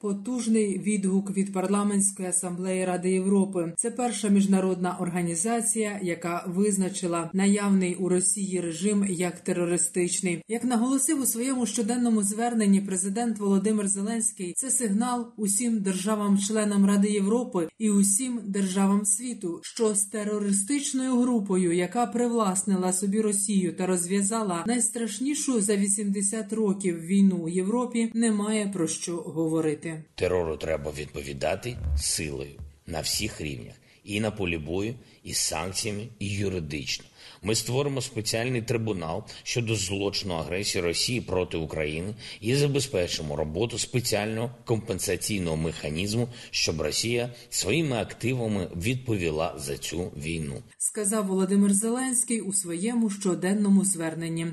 Потужний відгук від парламентської асамблеї Ради Європи. Це перша міжнародна організація, яка визначила наявний у Росії режим як терористичний. Як наголосив у своєму щоденному зверненні президент Володимир Зеленський, це сигнал усім державам-членам Ради Європи і усім державам світу, що з терористичною групою, яка привласнила собі Росію та розв'язала найстрашнішу за 80 років війну у Європі, немає про що говорити. Терору треба відповідати силою на всіх рівнях, і на полі бою, і з санкціями, і юридично. Ми створимо спеціальний трибунал щодо злочину агресії Росії проти України і забезпечимо роботу спеціального компенсаційного механізму, щоб Росія своїми активами відповіла за цю війну. Сказав Володимир Зеленський у своєму щоденному зверненні.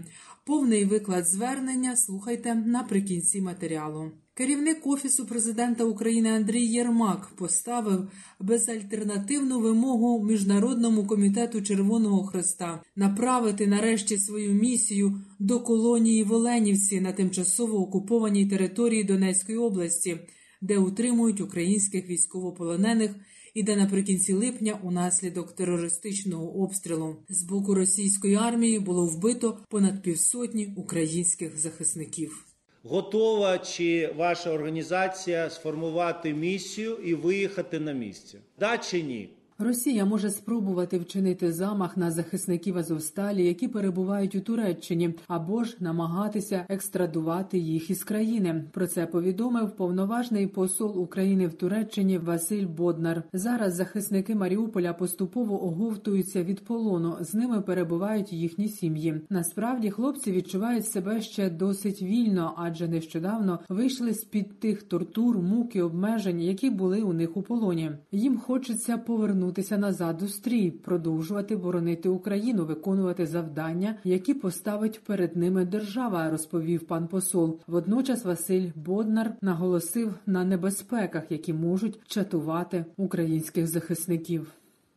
Повний виклад звернення слухайте наприкінці матеріалу. Керівник Офісу президента України Андрій Єрмак поставив безальтернативну вимогу Міжнародному комітету Червоного Хреста направити нарешті свою місію до колонії в Оленівці на тимчасово окупованій території Донецької області, де утримують українських військовополонених. І де наприкінці липня, унаслідок терористичного обстрілу з боку російської армії було вбито понад півсотні українських захисників. Готова чи ваша організація сформувати місію і виїхати на місце? Да чи ні? Росія може спробувати вчинити замах на захисників Азовсталі, які перебувають у Туреччині, або ж намагатися екстрадувати їх із країни. Про це повідомив повноважний посол України в Туреччині Василь Боднар. Зараз захисники Маріуполя поступово оговтуються від полону. З ними перебувають їхні сім'ї. Насправді хлопці відчувають себе ще досить вільно, адже нещодавно вийшли з під тих тортур, мук і обмежень, які були у них у полоні. Їм хочеться повернути повернутися назад у стрій, продовжувати боронити Україну, виконувати завдання, які поставить перед ними держава, розповів пан посол. Водночас Василь Боднар наголосив на небезпеках, які можуть чатувати українських захисників.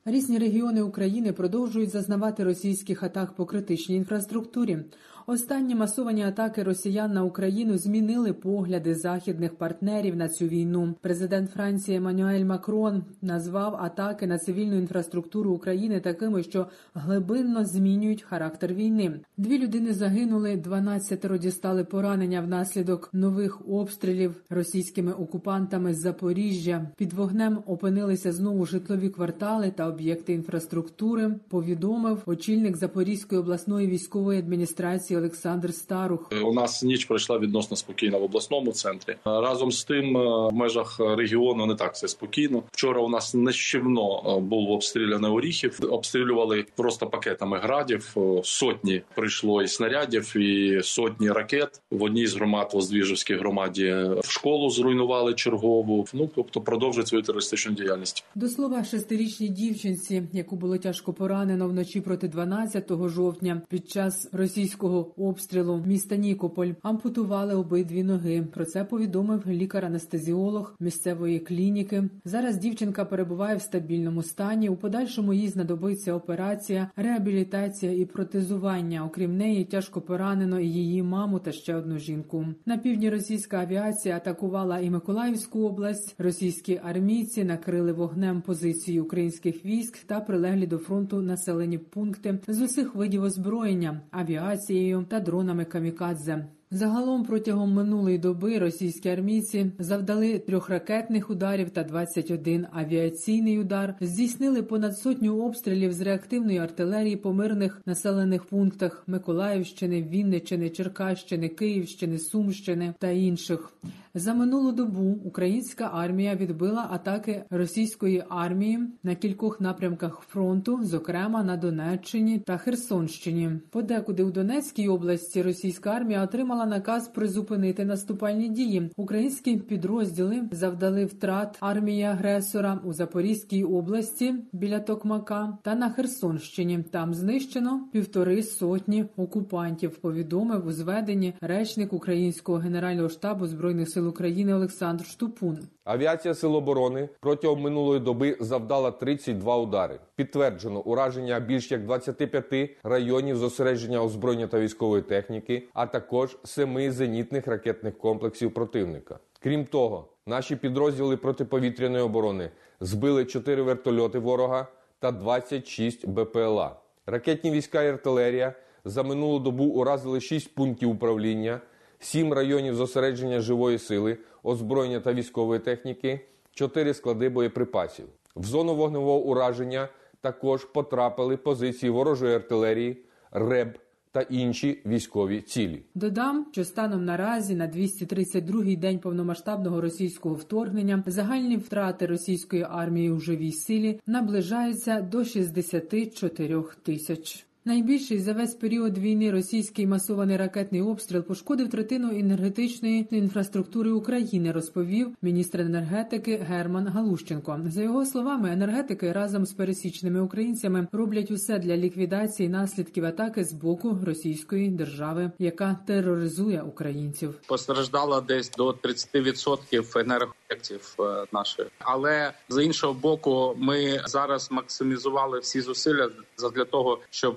Різні регіони України продовжують зазнавати російських атак по критичній інфраструктурі. Останні масовані атаки росіян на Україну змінили погляди західних партнерів на цю війну. Президент Франції Еммануель Макрон назвав атаки на цивільну інфраструктуру України такими, що глибинно змінюють характер війни. Дві людини загинули, 12 дістали поранення внаслідок нових обстрілів російськими окупантами з Запоріжжя. Під вогнем опинилися знову житлові квартали та об'єкти інфраструктури. Повідомив очільник Запорізької обласної військової адміністрації Олександр Старух. У нас ніч пройшла відносно спокійно в обласному центрі. Разом з тим, в межах регіону не так все спокійно. Вчора у нас нещівно був обстріляний Оріхів. Обстрілювали просто пакетами градів. Сотні прийшло і снарядів, і сотні ракет. В одній з громад в Оздвіжівській громаді в школу зруйнували чергову. Ну тобто продовжують свою терористичну діяльність. До слова, шестирічній дівчинці, яку було тяжко поранено вночі проти 12 жовтня, під час російського обстрілу міста Нікополь ампутували обидві ноги. Про це повідомив лікар-анестезіолог місцевої клініки. Зараз дівчинка перебуває в стабільному стані. У подальшому їй знадобиться операція, реабілітація і протезування. Окрім неї, тяжко поранено і її маму та ще одну жінку. На півдні російська авіація атакувала і Миколаївську область. Російські армійці накрили вогнем позиції українських військ та прилеглі до фронту населені пункти з усіх видів озброєння авіацією та дронами камікадзе. Загалом протягом минулої доби російські армійці завдали трьох ракетних ударів та 21 авіаційний удар, здійснили понад сотню обстрілів з реактивної артилерії по мирних населених пунктах Миколаївщини, Вінниччини, Черкащини, Київщини, Сумщини та інших. За минулу добу українська армія відбила атаки російської армії на кількох напрямках фронту, зокрема на Донеччині та Херсонщині. Подекуди у Донецькій області російська армія отримала наказ призупинити наступальні дії. Українські підрозділи завдали втрат армії агресора у Запорізькій області біля Токмака та на Херсонщині. Там знищено півтори сотні окупантів. Повідомив у зведенні речник Українського генерального штабу збройних сил України Олександр Штупун. Авіація Сил оборони протягом минулої доби завдала 32 удари. Підтверджено ураження більш як 25 районів зосередження озброєння та військової техніки, а також семи зенітних ракетних комплексів противника. Крім того, наші підрозділи протиповітряної оборони збили 4 вертольоти ворога та 26 БПЛА. Ракетні війська і артилерія за минулу добу уразили 6 пунктів управління, 7 районів зосередження живої сили, озброєння та військової техніки, 4 склади боєприпасів. В зону вогневого ураження також потрапили позиції ворожої артилерії, РЕБ та інші військові цілі. Додам, що станом наразі на 232-й день повномасштабного російського вторгнення загальні втрати російської армії у живій силі наближаються до 64 тисяч. Найбільший за весь період війни російський масований ракетний обстріл пошкодив третину енергетичної інфраструктури України, розповів міністр енергетики Герман Галущенко. За його словами, енергетики разом з пересічними українцями роблять усе для ліквідації наслідків атаки з боку Російської держави, яка тероризує українців. Постраждала десь до 30% енергооб'єктів е, нашої, але з іншого боку, ми зараз максимізували всі зусилля для того, щоб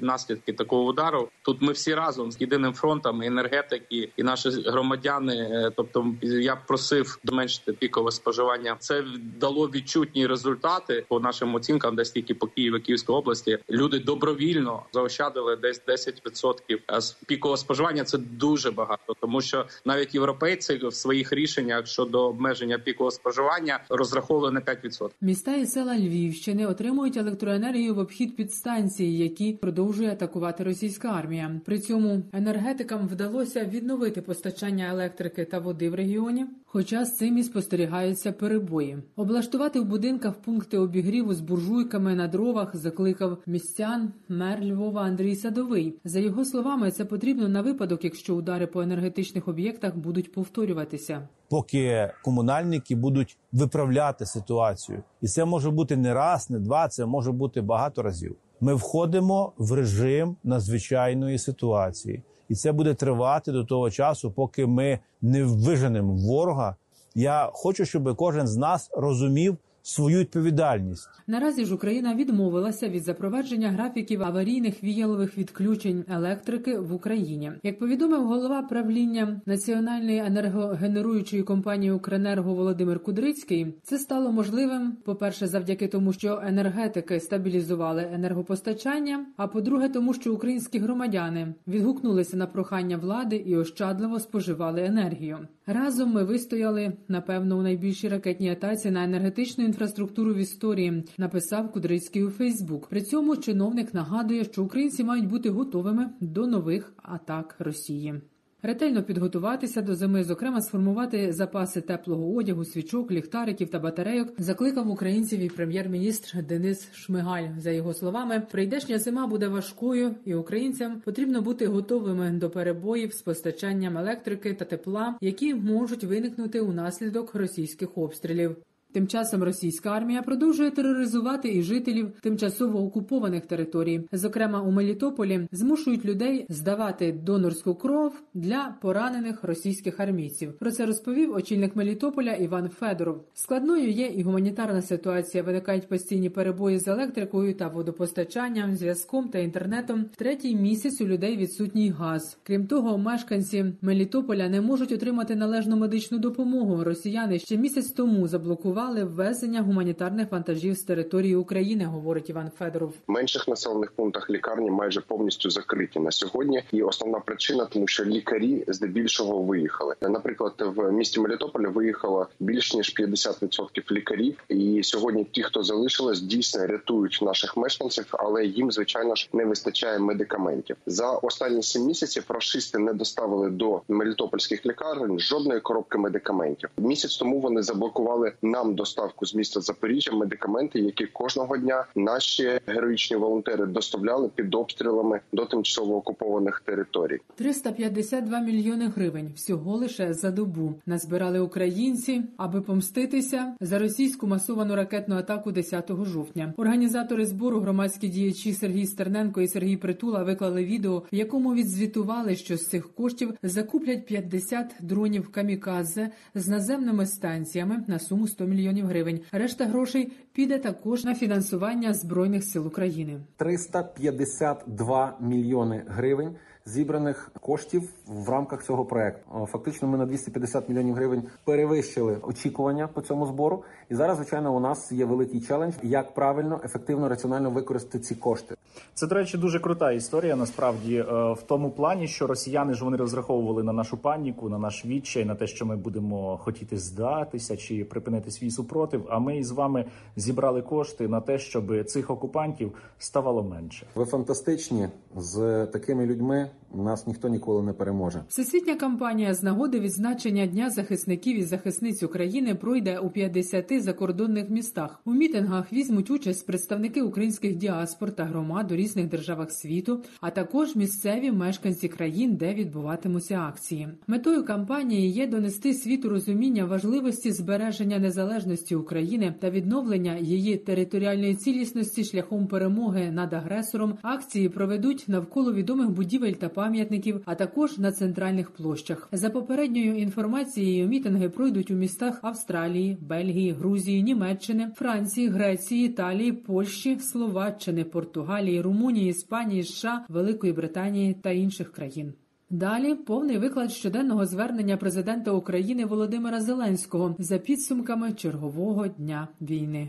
наслідки такого удару. Тут ми всі разом з єдиним фронтом, енергетики і наші громадяни. е, Тобто, я просив зменшити пікове споживання. Це дало відчутні результати по нашим оцінкам, десь тільки по Києві, Київській області. Люди добровільно заощадили десь 10% з пікового споживання. Це дуже багато, тому що навіть європейці в своїх рішеннях щодо обмеження пікового споживання розраховували на 5%. Міста і села Львівщини отримують електроенергію в обхід підстанції, які продовжує атакувати російська армія. При цьому енергетикам вдалося відновити постачання електрики та води в регіоні. Хоча з цим і спостерігаються перебої. Облаштувати в будинках пункти обігріву з буржуйками на дровах закликав містян мер Львова Андрій Садовий. За його словами, це потрібно на випадок, якщо удари по енергетичних об'єктах будуть повторюватися. поки комунальники будуть виправляти ситуацію, і це може бути не раз, не два, це може бути багато разів. Ми входимо в режим надзвичайної ситуації, і це буде тривати до того часу, поки ми не виженемо ворога. Я хочу, щоб кожен з нас розумів свою відповідальність. Наразі ж Україна відмовилася від запровадження графіків аварійних віялових відключень електрики в Україні. Як повідомив голова правління національної енергогенеруючої компанії Укренерго Володимир Кудрицький, це стало можливим, по-перше, завдяки тому, що енергетики стабілізували енергопостачання. А по-друге, тому що українські громадяни відгукнулися на прохання влади і ощадливо споживали енергію. Разом ми вистояли напевно у найбільшій ракетній атаці на енергетичну інфраструктуру в історії, написав Кудрицький у Фейсбук. При цьому чиновник нагадує, що українці мають бути готовими до нових атак Росії. Ретельно підготуватися до зими, зокрема сформувати запаси теплого одягу, свічок, ліхтариків та батарейок, закликав українців і прем'єр-міністр Денис Шмигаль. За його словами, прийдешня зима буде важкою, і українцям потрібно бути готовими до перебоїв з постачанням електрики та тепла, які можуть виникнути унаслідок російських обстрілів. Тим часом російська армія продовжує тероризувати і жителів тимчасово окупованих територій. Зокрема, у Мелітополі змушують людей здавати донорську кров для поранених російських армійців. Про це розповів очільник Мелітополя Іван Федоров. Складною є і гуманітарна ситуація. Виникають постійні перебої з електрикою та водопостачанням, зв'язком та інтернетом. Третій місяць у людей відсутній газ. Крім того, мешканці Мелітополя не можуть отримати належну медичну допомогу. Росіяни ще місяць тому заблокували заблокували ввезення гуманітарних вантажів з території України, говорить Іван Федоров. В менших населених пунктах лікарні майже повністю закриті на сьогодні. І основна причина, тому що лікарі здебільшого виїхали. Наприклад, в місті Мелітополі виїхало більш ніж 50% лікарів. І сьогодні ті, хто залишились, дійсно рятують наших мешканців, але їм звичайно ж не вистачає медикаментів. За останні сім місяців рашисти не доставили до мелітопольських лікарень жодної коробки медикаментів. Місяць тому вони заблокували нам доставку з міста Запоріжжя медикаменти, які кожного дня наші героїчні волонтери доставляли під обстрілами до тимчасово окупованих територій. 352 мільйони гривень всього лише за добу назбирали українці, аби помститися за російську масовану ракетну атаку 10 жовтня. Організатори збору громадські діячі Сергій Стерненко і Сергій Притула виклали відео, в якому відзвітували, що з цих коштів закуплять 50 дронів камікадзе з наземними станціями на суму 100 мільйонів гривень. Решта грошей піде також на фінансування збройних сил України. 352 мільйони гривень зібраних коштів в рамках цього проекту. Фактично, ми на 250 мільйонів гривень перевищили очікування по цьому збору. І зараз, звичайно, у нас є великий челендж, як правильно, ефективно, раціонально використати ці кошти. Це до речі, дуже крута історія. Насправді, е, в тому плані, що росіяни ж вони розраховували на нашу паніку, на наш відчай, на те, що ми будемо хотіти здатися чи припинити свій супротив. А ми із вами зібрали кошти на те, щоб цих окупантів ставало менше. Ви фантастичні з такими людьми. Нас ніхто ніколи не переможе. Всесвітня кампанія з нагоди відзначення дня захисників і захисниць України пройде у 50 закордонних містах. У мітингах візьмуть участь представники українських діаспор та громад у різних державах світу, а також місцеві мешканці країн, де відбуватимуться акції. Метою кампанії є донести світу розуміння важливості збереження незалежності України та відновлення її територіальної цілісності шляхом перемоги над агресором. Акції проведуть навколо відомих будівель та пам'ятників, а також на центральних площах. За попередньою інформацією, мітинги пройдуть у містах Австралії, Бельгії, Грузії, Німеччини, Франції, Греції, Італії, Польщі, Словаччини, Португалії, Румунії, Іспанії, США, Великої Британії та інших країн. Далі повний виклад щоденного звернення президента України Володимира Зеленського за підсумками чергового дня війни.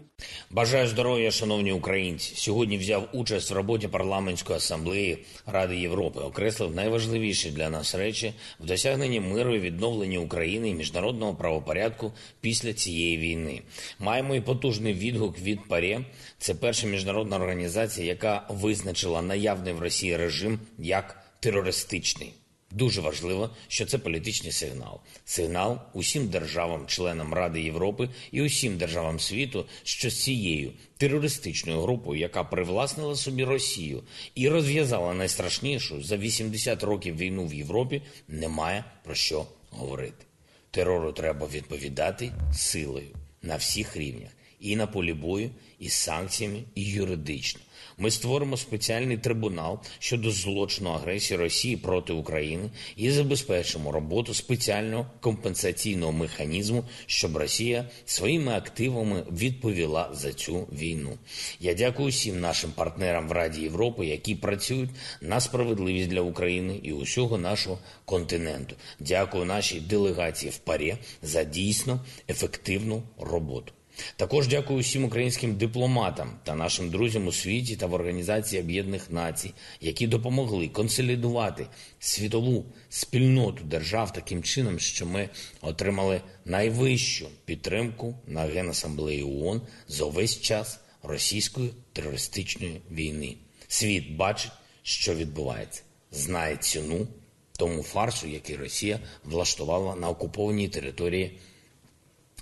Бажаю здоров'я, шановні українці. Сьогодні взяв участь в роботі парламентської асамблеї Ради Європи. Окреслив найважливіші для нас речі в досягненні миру і відновленні України і міжнародного правопорядку після цієї війни. Маємо і потужний відгук від ПАРЄ. Це перша міжнародна організація, яка визначила наявний в Росії режим як терористичний. Дуже важливо, що це політичний сигнал. Сигнал усім державам-членам Ради Європи і усім державам світу, що з цією терористичною групою, яка привласнила собі Росію і розв'язала найстрашнішу за 80 років війну в Європі, немає про що говорити. Терору треба відповідати силою на всіх рівнях, і на полі бою, і санкціями, і юридично. Ми створимо спеціальний трибунал щодо злочину агресії Росії проти України і забезпечимо роботу спеціального компенсаційного механізму, щоб Росія своїми активами відповіла за цю війну. Я дякую всім нашим партнерам в Раді Європи, які працюють на справедливість для України і усього нашого континенту. Дякую нашій делегації в ПАРЄ за дійсно ефективну роботу. Також дякую всім українським дипломатам та нашим друзям у світі та в Організації Об'єднаних Націй, які допомогли консолідувати світову спільноту держав таким чином, що ми отримали найвищу підтримку на Генасамблеї ООН за увесь час російської терористичної війни. Світ бачить, що відбувається, знає ціну тому фарсу, який Росія влаштувала на окупованій території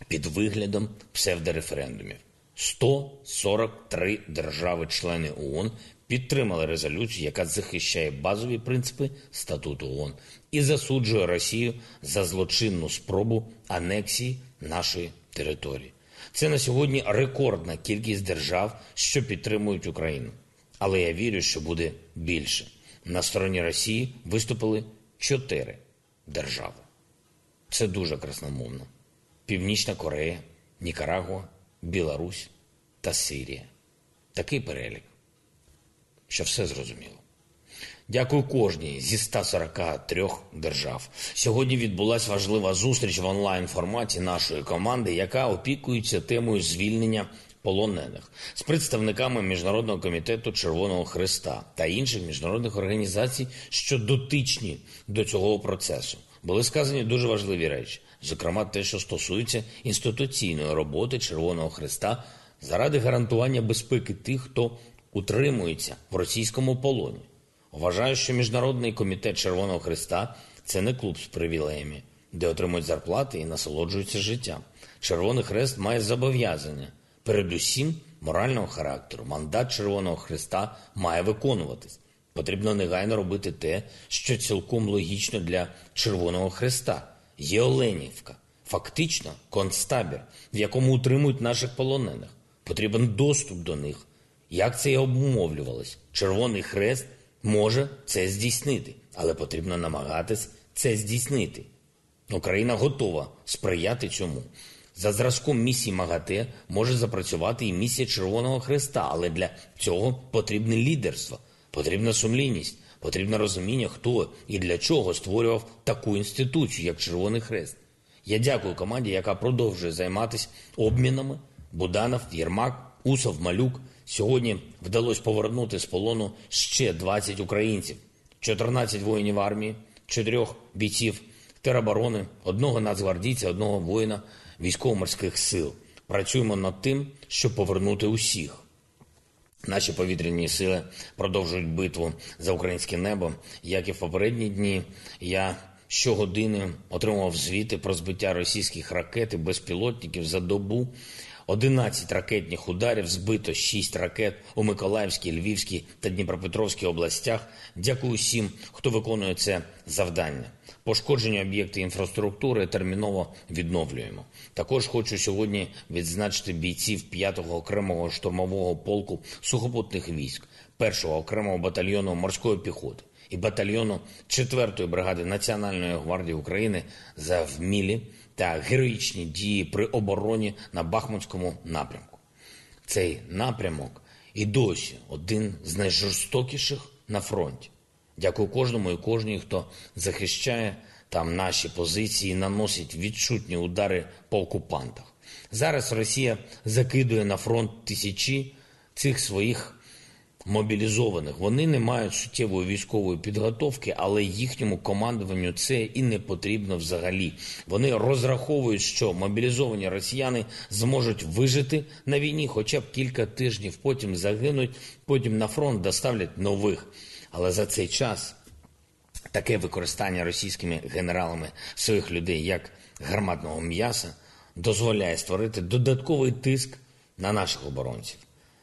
під виглядом псевдореферендумів. 143 держави-члени ООН підтримали резолюцію, яка захищає базові принципи статуту ООН і засуджує Росію за злочинну спробу анексії нашої території. Це на сьогодні рекордна кількість держав, що підтримують Україну. Але я вірю, що буде більше. На стороні Росії виступили чотири держави. Це дуже красномовно. Північна Корея, Нікарагуа, Білорусь та Сирія. Такий перелік, що все зрозуміло. Дякую кожній зі 143 держав. Сьогодні відбулася важлива зустріч в онлайн форматі нашої команди, яка опікується темою звільнення полонених з представниками міжнародного комітету Червоного Христа та інших міжнародних організацій, що дотичні до цього процесу. Були сказані дуже важливі речі, зокрема, те, що стосується інституційної роботи Червоного Христа заради гарантування безпеки тих, хто утримується в російському полоні. Вважаю, що міжнародний комітет Червоного Христа це не клуб з привілеями, де отримують зарплати і насолоджуються життям. Червоний Хрест має зобов'язання, передусім морального характеру. Мандат Червоного Христа має виконуватись. Потрібно негайно робити те, що цілком логічно для Червоного Христа. Є Оленівка, фактично концтабір, в якому утримують наших полонених. Потрібен доступ до них. Як це і обумовлювалось? Червоний Хрест може це здійснити, але потрібно намагатись це здійснити. Україна готова сприяти цьому. За зразком місії МАГАТЕ може запрацювати і місія Червоного Хреста, але для цього потрібне лідерство, потрібна сумлінність, потрібне розуміння, хто і для чого створював таку інституцію, як Червоний Хрест. Я дякую команді, яка продовжує займатися обмінами. Буданов, Єрмак, Усов, Малюк. Сьогодні вдалося повернути з полону ще 20 українців, 14 воїнів армії, 4 бійців тероборони, одного нацгвардійця, одного воїна військово-морських сил. Працюємо над тим, щоб повернути усіх. Наші повітряні сили продовжують битву за українське небо. Як і в попередні дні, я щогодини отримував звіти про збиття російських ракет і безпілотників за добу. 11 ракетних ударів, збито 6 ракет у Миколаївській, Львівській та Дніпропетровській областях. Дякую всім, хто виконує це завдання. Пошкоджені об'єкти інфраструктури терміново відновлюємо. Також хочу сьогодні відзначити бійців 5-го окремого штурмового полку сухопутних військ, 1-го окремого батальйону морської піхоти і батальйону 4-ї бригади Національної гвардії України за вмілі та героїчні дії при обороні на Бахмутському напрямку. Цей напрямок і досі один з найжорстокіших на фронті. Дякую кожному і кожній, хто захищає там наші позиції, наносить відчутні удари по окупантах. Зараз Росія закидує на фронт тисячі цих своїх мобілізованих. Вони не мають суттєвої військової підготовки, але їхньому командуванню це і не потрібно взагалі. Вони розраховують, що мобілізовані росіяни зможуть вижити на війні, хоча б кілька тижнів, потім загинуть, потім на фронт доставлять нових. Але за цей час таке використання російськими генералами своїх людей як гарматного м'яса дозволяє створити додатковий тиск на наших оборонців.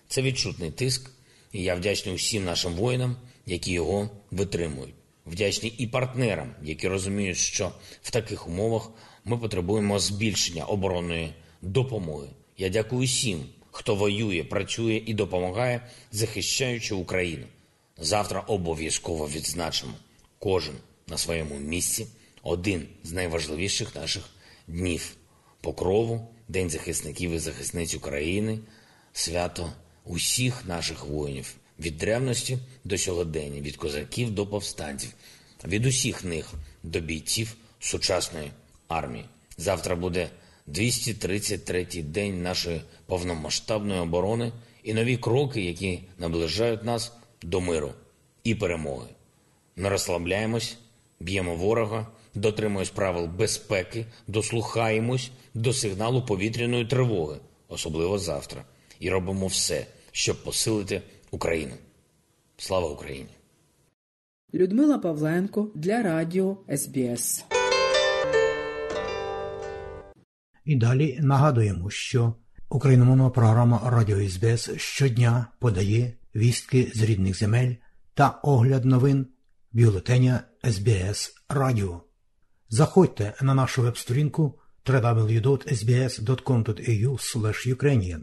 Це відчутний тиск, і я вдячний усім нашим воїнам, які його витримують. Вдячний і партнерам, які розуміють, що в таких умовах ми потребуємо збільшення оборонної допомоги. Я дякую всім, хто воює, працює і допомагає, захищаючи Україну. Завтра обов'язково відзначимо кожен на своєму місці один з найважливіших наших днів покрову, День захисників і захисниць України, свято усіх наших воїнів від древності до сьогодення, від козаків до повстанців, від усіх них до бійців сучасної армії. Завтра буде 233-й день нашої повномасштабної оборони і нові кроки, які наближають нас до миру і перемоги. Не розслабляємось, б'ємо ворога, дотримуємось правил безпеки, дослухаємось до сигналу повітряної тривоги, особливо завтра, і робимо все, щоб посилити Україну. Слава Україні! Людмила Павленко для Радіо СБС. І далі нагадуємо, що україномовна програма Радіо СБС щодня подає вістки з рідних земель та огляд новин бюлетеня СБС Радіо. Заходьте на нашу веб-сторінку www.sbs.com.au Ukrainian